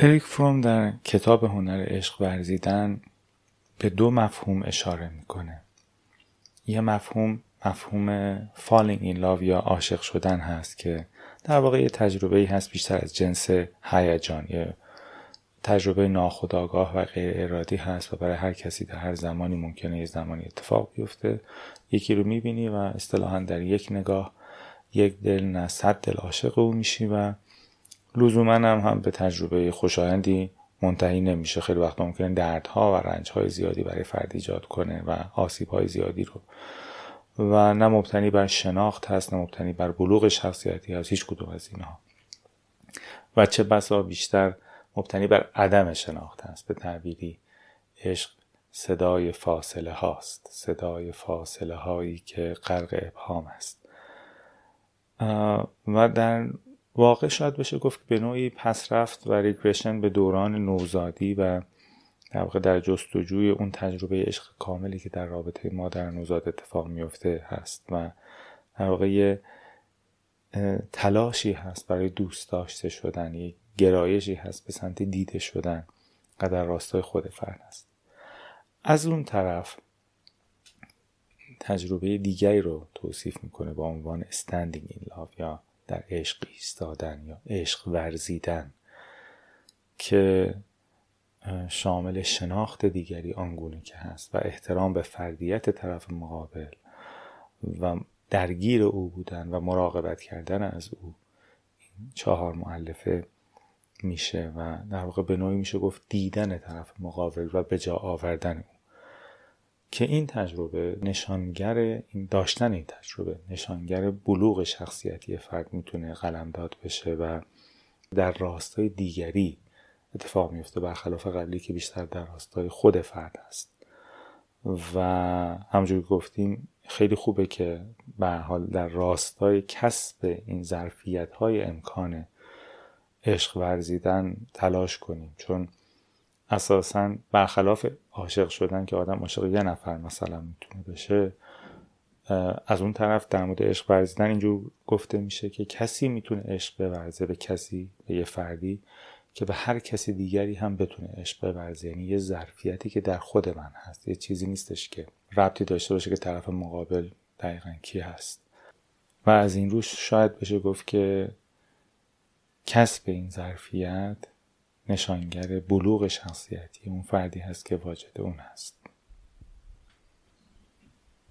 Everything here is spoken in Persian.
اریک فروم در کتاب هنر عشق ورزیدن به دو مفهوم اشاره می‌کنه. یه مفهوم مفهوم falling in love یا عاشق شدن هست که در واقع یه تجربه هست بیشتر از جنس هیجان. یه تجربه ناخودآگاه و غیر ارادی هست و برای هر کسی در هر زمانی ممکنه یه زمانی اتفاق بیفته. یکی رو می‌بینی و اصطلاحا در یک نگاه یک دل نه صد دل عاشق او میشی و لزوما هم, هم به تجربه خوشایندی منتهی نمیشه. خیلی وقت ممکنه دردها و رنجهای زیادی برای فرد ایجاد کنه و آسیبهای زیادی رو. و نه مبتنی بر شناخت هست نه مبتنی بر بلوغ شخصیتی هست. هیچ کدوم از اینها. و چه بسا بیشتر مبتنی بر عدم شناخت هست. به تعبیری عشق صدای فاصله هاست. صدای فاصله هایی که غرق ابهام است و در واقع شاید بشه گفت به نوعی پس رفت و ریگرشن به دوران نوزادی و در واقع در جستجوی اون تجربه عشق کاملی که در رابطه مادر نوزاد اتفاق میفته هست و در واقع تلاشی هست برای دوست داشته شدن یک گرایشی هست به سمت دیده شدن و در راستای خود فرد است از اون طرف تجربه دیگری رو توصیف می‌کنه با عنوان standing in love یا در عشق ایستادن یا عشق ورزیدن که شامل شناخت دیگری آنگونه که هست و احترام به فردیت طرف مقابل و درگیر او بودن و مراقبت کردن از او این چهار معلفه میشه و در واقع به نوعی میشه گفت دیدن طرف مقابل و به جا آوردن او. که این تجربه نشانگر این داشتن این تجربه نشانگر بلوغ شخصیتی فرد می‌تونه قلمداد بشه و در راستای دیگری اتفاق میفته برخلاف قبلی که بیشتر در راستای خود فرد است و همونجور گفتیم خیلی خوبه که به حال در راستای کسب این ظرفیت های امکان عشق ورزیدن تلاش کنیم. چون اساسا برخلاف عاشق شدن که آدم عاشق یه نفر مثلا می‌تونه بشه از اون طرف در مورد عشق ورزیدن اینجور گفته میشه که کسی می‌تونه عشق بورزه به کسی به یه فردی که به هر کسی دیگری هم بتونه عشق بورزه. یعنی یه ظرفیتی که در خود من هست. یه چیزی نیستش که ربطی داشته باشه که طرف مقابل دقیقا کی هست. و از این روش شاید بشه گفت که کسب این ظرفیت نشانگر بلوغ شخصیتی اون فردی هست که واجد اون هست.